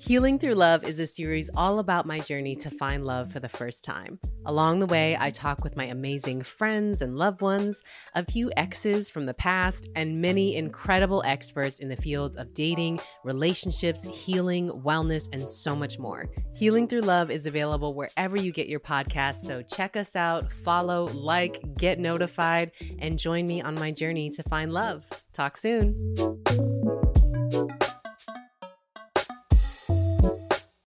Healing Through Love is a series all about my journey to find love for the first time. Along the way, I talk with my amazing friends and loved ones, a few exes from the past, and many incredible experts in the fields of dating, relationships, healing, wellness, and so much more. Healing Through Love is available wherever you get your podcasts, so check us out, follow, like, get notified, and join me on my journey to find love. Talk soon.